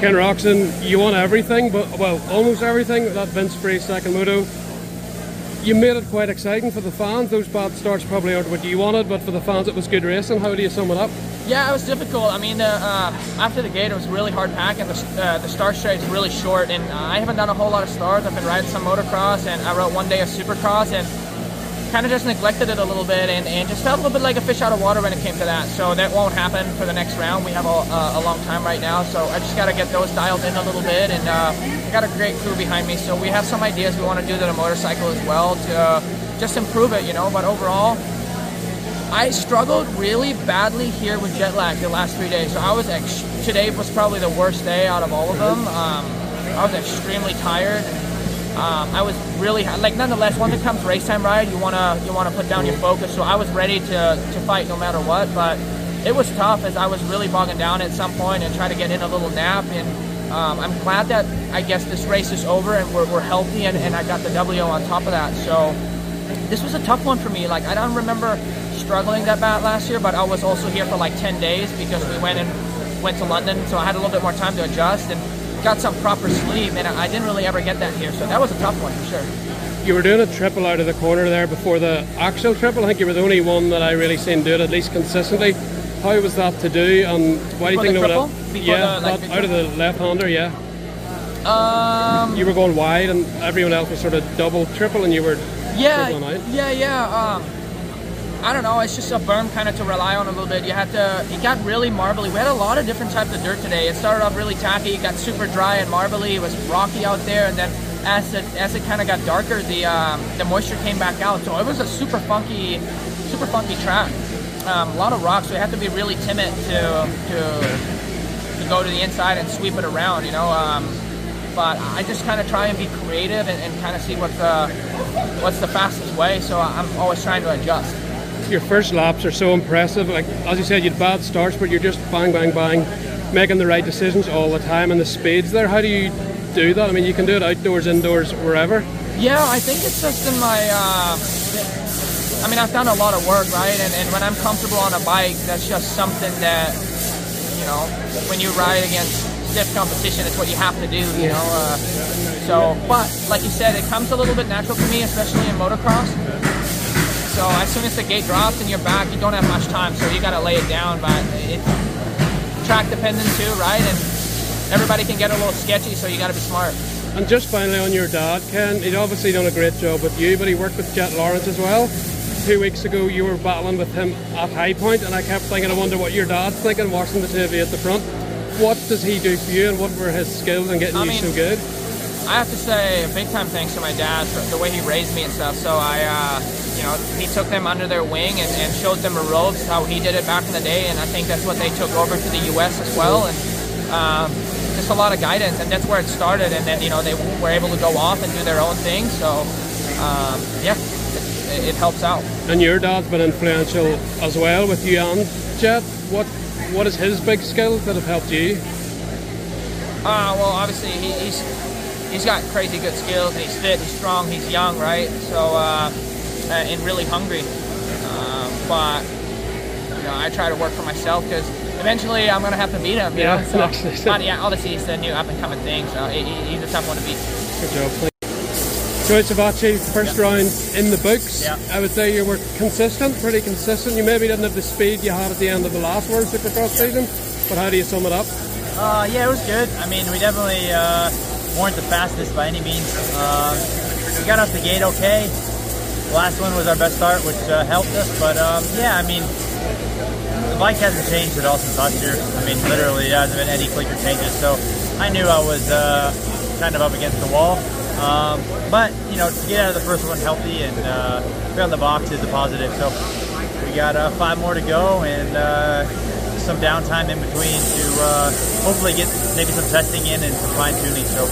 Ken Roczen, you won everything, but well, almost everything. That Vince Friese second moto. You made it quite exciting for the fans. Those bad starts probably aren't what you wanted, but for the fans, it was good racing. How do you sum it up? Yeah, it was difficult. I mean, uh, uh, after the gate, it was really hard packing. The, uh, the start straight is really short, and I haven't done a whole lot of stars. I've been riding some motocross, and I rode one day of supercross, and kind of just neglected it a little bit and, and just felt a little bit like a fish out of water when it came to that. So that won't happen for the next round. We have a, a long time right now, so I just got to get those dialed in a little bit. And uh, I got a great crew behind me, so we have some ideas we want to do to the motorcycle as well to uh, just improve it, you know. But overall, I struggled really badly here with jet lag the last three days. So I was ex- today was probably the worst day out of all of them. Um, I was extremely tired. Um, I was really like nonetheless once it comes race time ride you wanna you wanna put down your focus. So I was ready to, to fight no matter what but it was tough as I was really bogging down at some point and try to get in a little nap. And um, I'm glad that I guess this race is over and we're, we're healthy and, and I got the W on top of that. So this was a tough one for me. Like I don't remember struggling that bad last year but I was also here for like 10 days because we went and went to London. So I had a little bit more time to adjust and got some proper sleep, and I didn't really ever get that here. So that was a tough one for sure. You were doing a triple out of the corner there before the actual triple. I think you were the only one that I really seen do it at least consistently. How was that to do, and why do you think triple? Yeah, the, like, out of the left-hander, yeah. Um, you were going wide, and everyone else was sort of double, triple, and you were yeah, yeah, yeah. Um, I don't know, it's just a berm kind of to rely on a little bit. You had to, it got really marbly. We had a lot of different types of dirt today. It started off really tacky, it got super dry and marbly. It was rocky out there, and then as it as it kind of got darker, the um, the moisture came back out. So it was a super funky, super funky track. Um, a lot of rocks, so you have to be really timid to to to go to the inside and sweep it around. You know. Um, but I just kind of try and be creative and, and kind of see what the what's the fastest way. So I'm always trying to adjust your first laps are so impressive. Like as you said, you had bad starts, but you're just bang, bang, bang, making the right decisions all the time, and the speeds there. How do you do that? I mean, you can do it outdoors, indoors, wherever. Yeah, I think it's just in my. Uh, I mean, I've done a lot of work, right? And, and when I'm comfortable on a bike, that's just something that, you know, when you ride against stiff competition, it's what you have to do, you know. Uh, so, but like you said, it comes a little bit natural for me, especially in motocross. So as soon as the gate drops and you're back, you don't have much time, so you got to lay it down. But it's track dependent too, right? And everybody can get a little sketchy, so you got to be smart. And just finally on your dad, Ken, he'd obviously done a great job with you, but he worked with Jett Lawrence as well. Two weeks ago, you were battling with him at High Point, and I kept thinking, I wonder what your dad's thinking, watching the TV at the front. What does he do for you, and what were his skills in getting I you mean, so good? I have to say, a big time thanks to my dad for the way he raised me and stuff. So I, uh, you know, he took them under their wing and, and, showed them the ropes how he did it back in the day, and I think that's what they took over to the U.S. as well. And um, just a lot of guidance, and that's where it started. And then you know they were able to go off and do their own thing. So um, yeah, it, it, helps out. And your dad's been influential as well with you and Jett. What what is his big skills that have helped you? Uh, well, obviously he, he's he's got crazy good skills and he's fit, he's strong, he's young, right? So uh, uh, and really hungry. Um, but you know, I try to work for myself because eventually I'm gonna have to beat him. You yeah, know? so, but yeah, obviously he's the new up and coming thing, so he, he's a tough one to beat. Good job. Joey Savatgy, first yeah. round in the books. Yeah. I would say you were consistent, pretty consistent. You maybe didn't have the speed you had at the end of the last World Supercross yeah. season, but how do you sum it up? Uh, yeah, it was good. I mean, we definitely uh, weren't the fastest by any means. Um, we got off the gate okay. The last one was our best start, which uh, helped us. But um, yeah, I mean, the bike hasn't changed at all since last year. I mean, literally, there hasn't been any clicker changes. So I knew I was uh, kind of up against the wall. Um, but you know, to get out of the first one healthy and uh, the box is a positive. So we got uh, five more to go and uh, some downtime in between to uh, hopefully get maybe some testing in and some fine tuning. So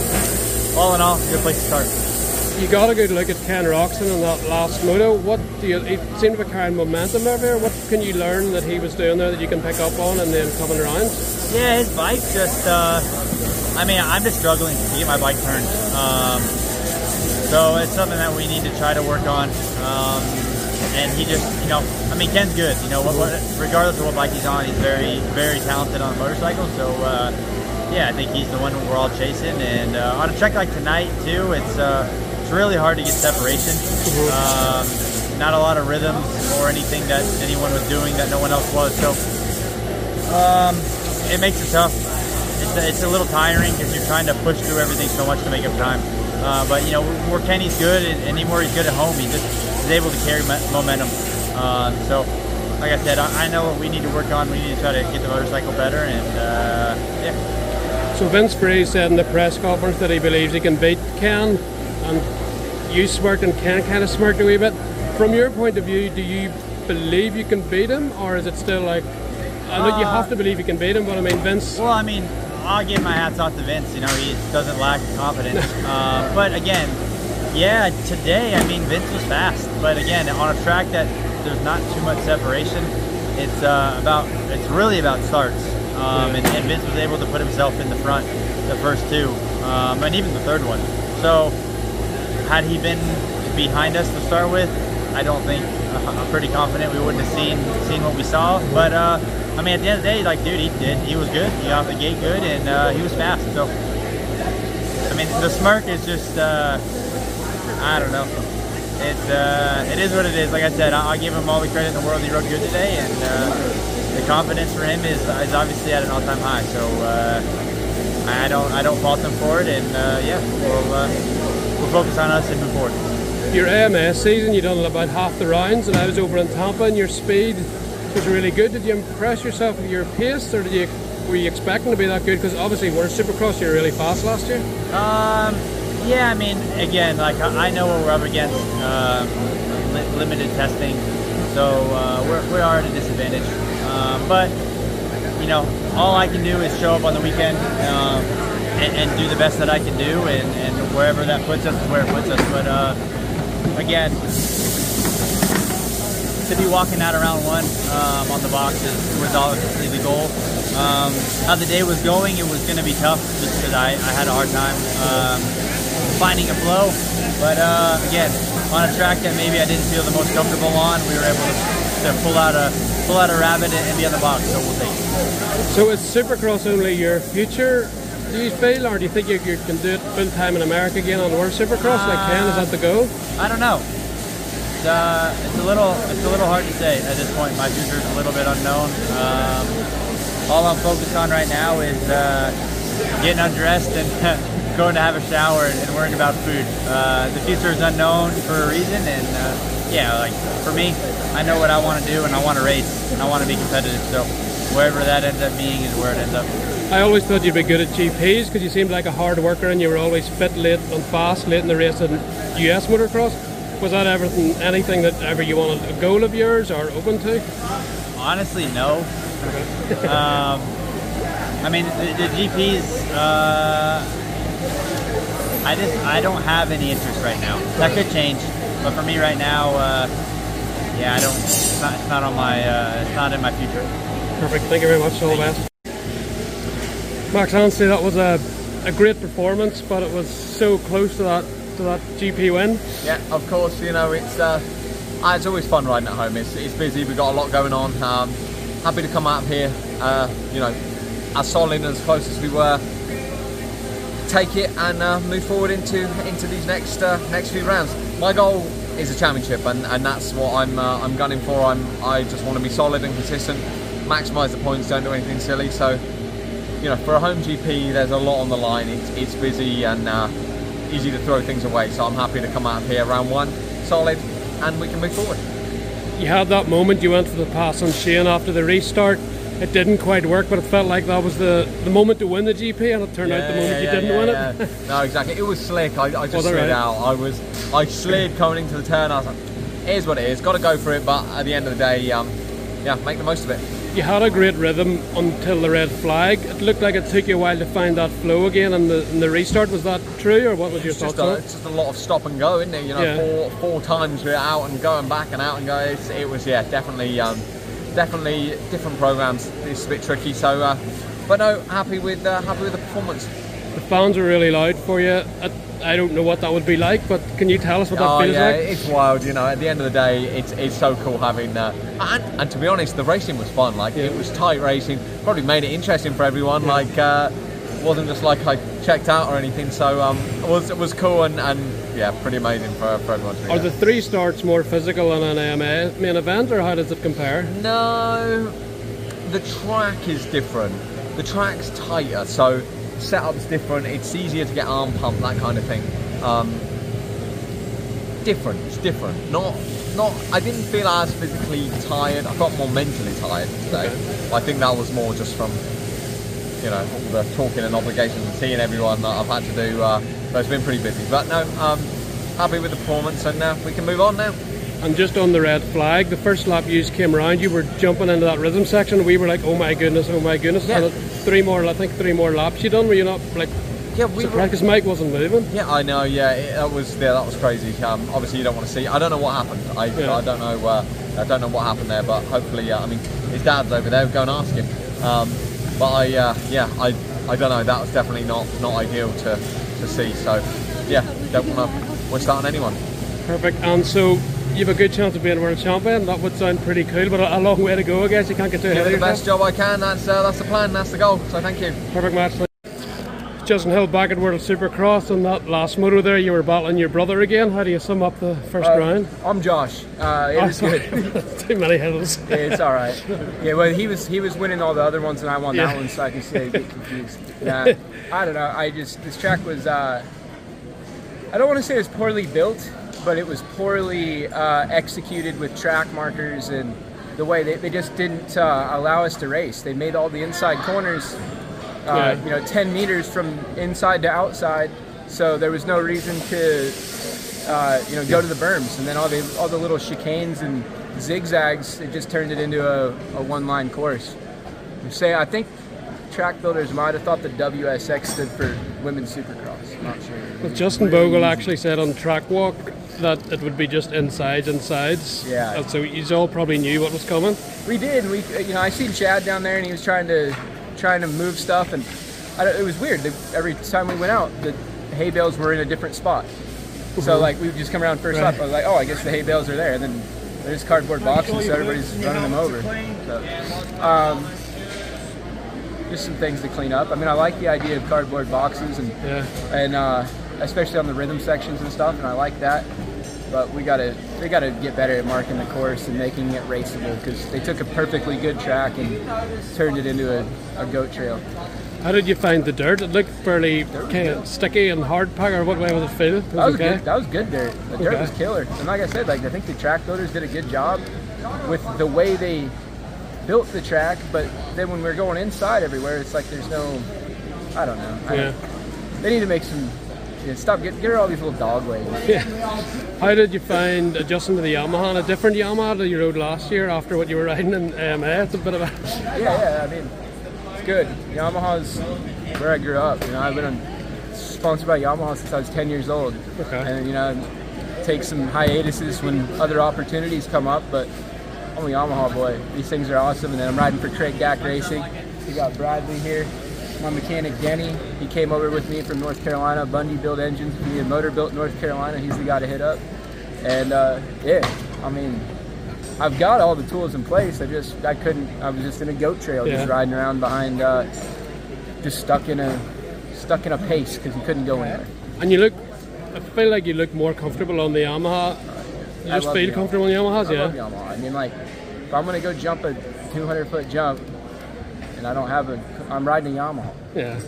all in all, good place to start. You got a good look at Ken Roczen in that last moto. What do you? He seemed to be carrying momentum over there. What can you learn that he was doing there that you can pick up on and then coming around? Yeah, his bike just. Uh, I mean, I'm just struggling to get my bike turned. Um, so it's something that we need to try to work on. Um, and he just, you know, I mean, Ken's good. You know, what, what, regardless of what bike he's on, he's very, very talented on a motorcycle. So uh, yeah, I think he's the one we're all chasing. And uh, on a track like tonight too, it's uh, it's really hard to get separation. Um, not a lot of rhythms or anything that anyone was doing that no one else was. So um, it makes it tough. It's a, it's a little tiring because you're trying to push through everything so much to make up time. Uh, but you know where Kenny's good and anywhere he's good at home, he just is able to carry momentum. Uh, so like I said, I, I, know what we need to work on. We need to try to get the motorcycle better, and uh, yeah. So Vince Friese said in the press conference that he believes he can beat Ken, and you smirked and Ken kind of smirked a wee bit. From your point of view, do you believe you can beat him, or is it still like? I know uh, you have to believe you can beat him, but I mean Vince. Well, I mean, I'll give my hats off to Vince. You know, he doesn't lack confidence. uh, but again, yeah, today, I mean, Vince was fast. But again, on a track that there's not too much separation, it's uh, about it's really about starts. Um, and, and, Vince was able to put himself in the front the first two, um, and even the third one. So, had he been behind us to start with, I don't think I'm pretty confident we wouldn't have seen seen what we saw. But uh, I mean, at the end of the day, like, dude, he did. He was good. He got off the gate good, and uh, he was fast. So, I mean, the smirk is just, uh, I don't know. It's uh, it is what it is. Like I said, I'll give him all the credit in the world. He rode good today, and uh, the confidence for him is, is obviously at an all-time high. So I don't I don't fault him for it, and yeah, we'll we'll focus on us and move forward. Your AMA season, you done about half the rounds, and I was over in Tampa, and your speed was really good. Did you impress yourself with your pace, or did you were you expecting to be that good? Because obviously, World Supercross, you were really fast last year. Um, yeah, I mean, again, like I know what we're up against, um, li- limited testing, so uh, we're, we are at a disadvantage. Um, but you know, all I can do is show up on the weekend um, and, and, do the best that I can do, and, and, wherever that puts us is where it puts us. But uh, again, to be walking out around one um, on the box is, was obviously the goal. Um, how the day was going, it was going to be tough just because I, I, had a hard time um, finding a flow. But uh, again, on a track that maybe I didn't feel the most comfortable on, we were able to, to pull out a pull out a rabbit and be on the box. So we'll take it. So is Supercross only your future? Do you feel, or do you think you, you can do it full time in America again on World Supercross? Uh, like Ken, is that the goal? I don't know. It's, uh, it's a little it's a little hard to say at this point. My future is a little bit unknown. Um, all I'm focused on right now is uh, getting undressed and going to have a shower and, and worrying about food. Uh, the future is unknown for a reason, and uh, yeah, like for me, I know what I want to do, and I want to race, and I want to be competitive. So wherever that ends up being is where it ends up. I always thought you'd be good at GPs because you seemed like a hard worker and you were always fit late and fast late in the race in US motocross was that everything, anything that ever you wanted a goal of yours or open to? Honestly, no. um, I mean, the, the GPs. Uh, I just I don't have any interest right now. That could change, but for me right now, uh, yeah, I don't. It's not, it's not on my. Uh, it's not in my future. Perfect. Thank you very much, all the best. Max honestly, that was a, a great performance, but it was so close to that to that GP win. Yeah, of course. You know, it's uh, ah, it's always fun riding at home. It's, it's busy. We've got a lot going on. Um, happy to come out here. Uh, you know, as solid and as close as we were. Take it and uh, move forward into into these next uh, next few rounds. My goal is a championship, and, and that's what I'm uh, I'm gunning for. I'm I just want to be solid and consistent, maximise the points, don't do anything silly. So, you know, for a home GP, there's a lot on the line. It's it's busy and uh, easy to throw things away. So I'm happy to come out here round one, solid, and we can move forward. You had that moment you went for the pass on Shane after the restart. It didn't quite work, but it felt like that was the, the moment to win the GP, and it turned yeah, out the moment yeah, you didn't win it. no, exactly. It was slick. I, I just slid right? out. I was I slid coming into the turn. I was like, "It is what it is. Got to go for it." But at the end of the day, um, yeah, make the most of it you had a great rhythm until the red flag. It looked like it took you a while to find that flow again and the, the restart. Was that true, or what was it's your thoughts on it? It's just a lot of stop and go, isn't it? You know, yeah. four four times we're out and going back and out and go. It's, it was yeah, definitely um, definitely different programs. It's a bit tricky. So, uh, but no, happy with uh, happy with the performance. The fans were really loud for you. I don't know what that would be like, but can you tell us what that oh, feels yeah, like? It's wild, you know. At the end of the day, it's it's so cool having that. Uh, and, and to be honest, the racing was fun. Like yeah. it was tight racing. Probably made it interesting for everyone. Yeah. Like uh, wasn't just like I checked out or anything. So um, it was it was cool and, and yeah, pretty amazing for, for everyone to be Are the three starts more physical than an AMA main event, or how does it compare? No, the track is different. The track's tighter, so setup's different. It's easier to get arm pump, that kind of thing. Um, different. It's different. Not, not. I didn't feel as physically tired. I felt more mentally tired today. I think that was more just from, you know, all the talking and obligations and seeing everyone that I've had to do. Uh, so it's been pretty busy. But no, um, happy with the performance, and uh, we can move on now. And just on the red flag, the first lap you came around, you were jumping into that rhythm section. We were like, oh my goodness, oh my goodness. Yeah. And it- three more, I think three more laps you done. Were you not like Yeah, we? Because Mike wasn't moving. Yeah, I know. Yeah, it, that was yeah, that was crazy. Um, obviously, you don't want to see. I don't know what happened. I, Yeah. I don't know. Uh, I don't know what happened there, but hopefully, uh, I mean, his dad's over there. Go and ask him. Um, but I, uh, yeah, I, I don't know. That was definitely not not ideal to, to see. So, yeah, don't want to wish that on anyone. Perfect. And so you have a good chance of being world champion. That would sound pretty cool, but a, a long way to go, I guess. You can't get too ahead Do of the best job I can. That's uh, that's the plan. That's the goal. So thank you. Perfect match. Justin Hill back at World Supercross on that last moto there. You were battling your brother again. How do you sum up the first round? I'm Josh. Uh, it Oh, was sorry. good. Too many hills. Yeah, it's all right. Yeah, well, he was he was winning all the other ones, and I won Yeah. that one, so I can say get confused. Yeah, I don't know. I just this track was. Uh, I don't want to say it was poorly built, but it was poorly uh, executed with track markers and the way they, they just didn't uh, allow us to race. They made all the inside corners, uh, Yeah. you know, 10 meters from inside to outside, so there was no reason to uh, you know, go to the berms, and then all the all the little chicanes and zigzags, it just turned it into a, a one-line course. Say, I think track builders might have thought the WSX stood for Women's Supercross. Not sure. Well, Justin Bogle actually said on track walk that it would be just insides and sides. Yeah. And so you all probably knew what was coming. We did. We, you know, I seen Chad down there, and he was trying to trying to move stuff, and I, it was weird. Every time we went out, the hay bales were in a different spot. So like we would just come around first Right. up. I was like, oh, I guess the hay bales are there, and then there's cardboard boxes, so everybody's running them over. So, um, just some things to clean up. I mean, I like the idea of cardboard boxes and Yeah. and uh, especially on the rhythm sections and stuff, and I like that. But we gotta they gotta get better at marking the course and making it raceable because they took a perfectly good track and turned it into a, a goat trail. How did you find the dirt? It looked fairly kind of sticky and hard pack, or what way was it feel? It That was okay. good. That was good dirt. The dirt Okay. was killer. And like I said, like I think the track builders did a good job with the way they built the track. But then when we're going inside everywhere, it's like there's no, I don't know. I Yeah. don't- they need to make some. Yeah, stop. Get, get all these little dog legs. Yeah. How did you find adjusting to the Yamaha? A different Yamaha that you rode last year after what you were riding in um, AMA? It's a bit of a. Yeah, yeah. I mean, it's good. Yamaha's where I grew up. You know, I've been on, sponsored by Yamaha since I was 10 years old. Okay. And you know, take some hiatuses when other opportunities come up, but I'm a Yamaha boy. These things are awesome. And then I'm riding for Craig Dack Racing. We got Bradley here. My mechanic Denny, he came over with me from North Carolina. Bundy built engines. Need a motor built North Carolina, he's the guy to hit up. And uh, yeah, I mean, I've got all the tools in place. I just I couldn't. I was just in a goat trail, Yeah. just riding around behind, uh, just stuck in a stuck in a pace because you couldn't go anywhere. And you look, I feel like you look more comfortable on the Yamaha. You I just Yamaha. comfortable on the Yamahas, I yeah? love Yamaha. I mean, like if I'm gonna go jump a 200 foot jump, and I don't have a, I'm riding a Yamaha. Yeah.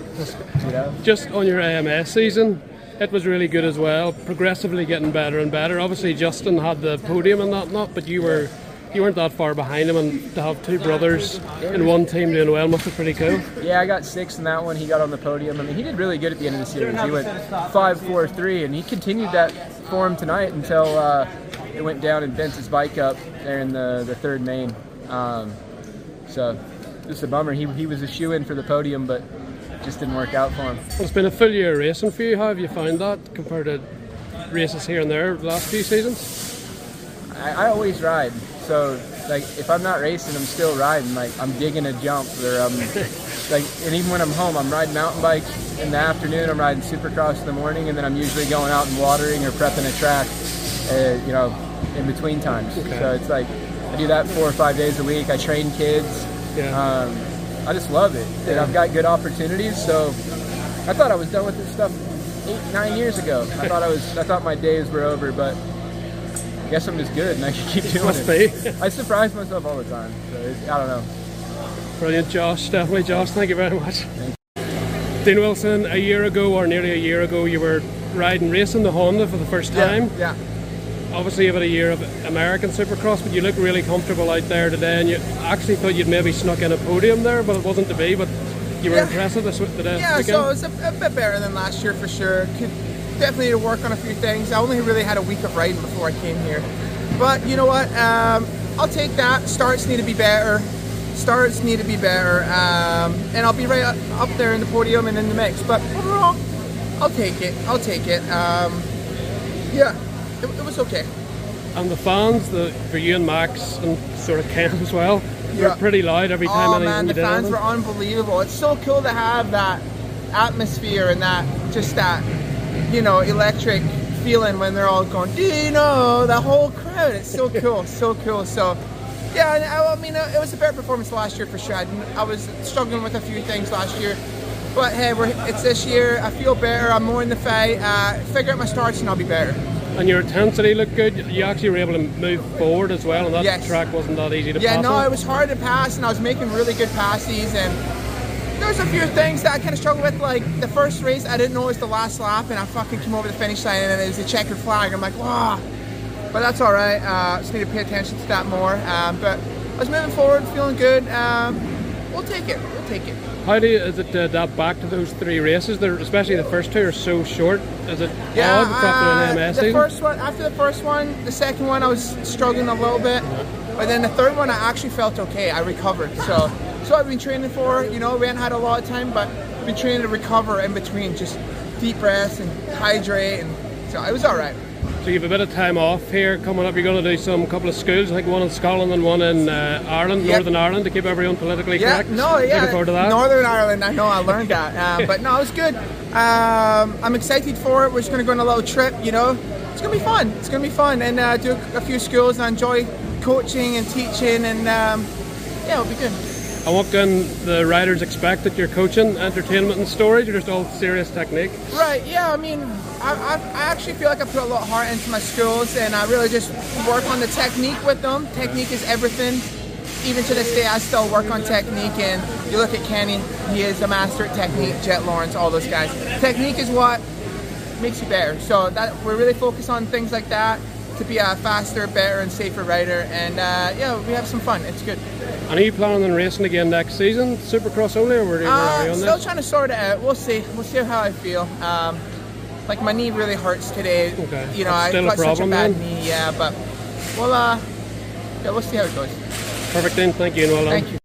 You know. Just on your AMA season, it was really good as well. Progressively getting better and better. Obviously, Justin had the podium and that, not, but you were. You weren't that far behind him, and to have two brothers in one team doing well must be pretty cool. Yeah, I got six in that one. He got on the podium. I mean, he did really good at the end of the series. He went five, four, three, and he continued that form tonight until uh, it went down and bent his bike up there in the, the third main. Um, so, just a bummer. He, he was a shoe in for the podium, but just didn't work out for him. It's been a full year racing for you. How have you found that compared to races here and there the last few seasons? I, I always ride. So, like, if I'm not racing, I'm still riding. Like, I'm digging a jump, or I'm like, and even when I'm home, I'm riding mountain bikes in the afternoon. I'm riding Supercross in the morning, and then I'm usually going out and watering or prepping a track, uh, you know, in between times. Okay. So it's like I do that four or five days a week. I train kids. Yeah. Um, I just love it, and Yeah. I've got good opportunities. So I thought I was done with this stuff eight, nine years ago. I thought I was. I thought my days were over, but I guess I'm just good and I can keep doing Must it. be. I surprise myself all the time. So I don't know. Brilliant, Josh. Definitely, Josh. Thank you very much. Dean Wilson, a year ago or nearly a year ago, you were riding racing the Honda for the first time. Yeah. Obviously, you've had a year of American Supercross, but you look really comfortable out there today. And you actually thought you'd maybe snuck in a podium there, but it wasn't to be. But you were Yeah. impressive this today. Yeah, weekend. so it's a, a bit better than last year for sure. Could definitely work on a few things. I only really had a week of riding before I came here, but you know what? Um, I'll take that. Starts need to be better. Starts need to be better, um, and I'll be right up, up there in the podium and in the mix. But overall, I'll take it. I'll take it. Um, yeah, it, it was okay. And the fans, the for you and Max and sort of Ken as well, Yeah. were pretty loud every time Oh man, the fans anything. were unbelievable. It's so cool to have that atmosphere and that just that you know electric feeling when they're all going Dino, the whole crowd. It's so cool, so cool. So yeah, I, I mean uh, it was a better performance last year for sure. I, I was struggling with a few things last year. But hey, we're, it's this year. I feel better. I'm more in the fight. Uh, figure out my starts and I'll be better. And your intensity looked good. You actually were able to move forward as well, and that Yes. track wasn't that easy to Yeah, pass. Yeah, no, on. it was hard to pass, and I was making really good passes. And there's a few things that I kind of struggled with. Like the first race, I didn't know it was the last lap, and I fucking came over the finish line, and it was a checkered flag. I'm like, wow. But that's all right. Uh, just need to pay attention to that more. Um, but I was moving forward, feeling good. Um, we'll take it. We'll take it. How do you, is it to adapt back to those three races? They're, especially the first two are so short. Is it Yeah, odd an uh, the season? first one, after the first one, the second one, I was struggling a little bit, but then the third one, I actually felt okay. I recovered. So, so I've been training for. You know, we hadn't had a lot of time, but I've been training to recover in between, just deep breaths and hydrate, and so it was all right. So you have a bit of time off here coming up. You're going to do some couple of schools, I think one in Scotland and one in uh, Ireland, Yep. Northern Ireland, to keep everyone politically Yeah, correct. no, yeah. Looking forward to that. Northern Ireland, I know I learned that, uh, but no, it was good. Um, I'm excited for it. We're just gonna go on a little trip, you know. It's gonna be fun. It's gonna be fun, and uh, do a, a few schools. And I enjoy coaching and teaching, and um, yeah, it'll be good. And what can the riders expect that you're coaching? Entertainment and storage, or just all serious technique? Right, yeah, I mean, I, I, I actually feel like I put a lot of heart into my schools and I really just work on the technique with them. Technique is everything. Even to this day, I still work on technique. And you look at Kenny, he is a master at technique, Jett Lawrence, all those guys. Technique is what makes you better. So that we're really focused on things like that to be a faster, better, and safer rider. And uh, yeah, we have some fun. It's good. And are you planning on racing again next season? Supercross only, or where are you, are you Uh, on still trying to sort it out. We'll see. We'll see how I feel. Um, like my knee really hurts today. Okay. You know, That's I still a got such a bad then? knee. Yeah, but we'll uh, yeah, we'll see how it goes. Perfect, then. Thank you, and well done. Thank you.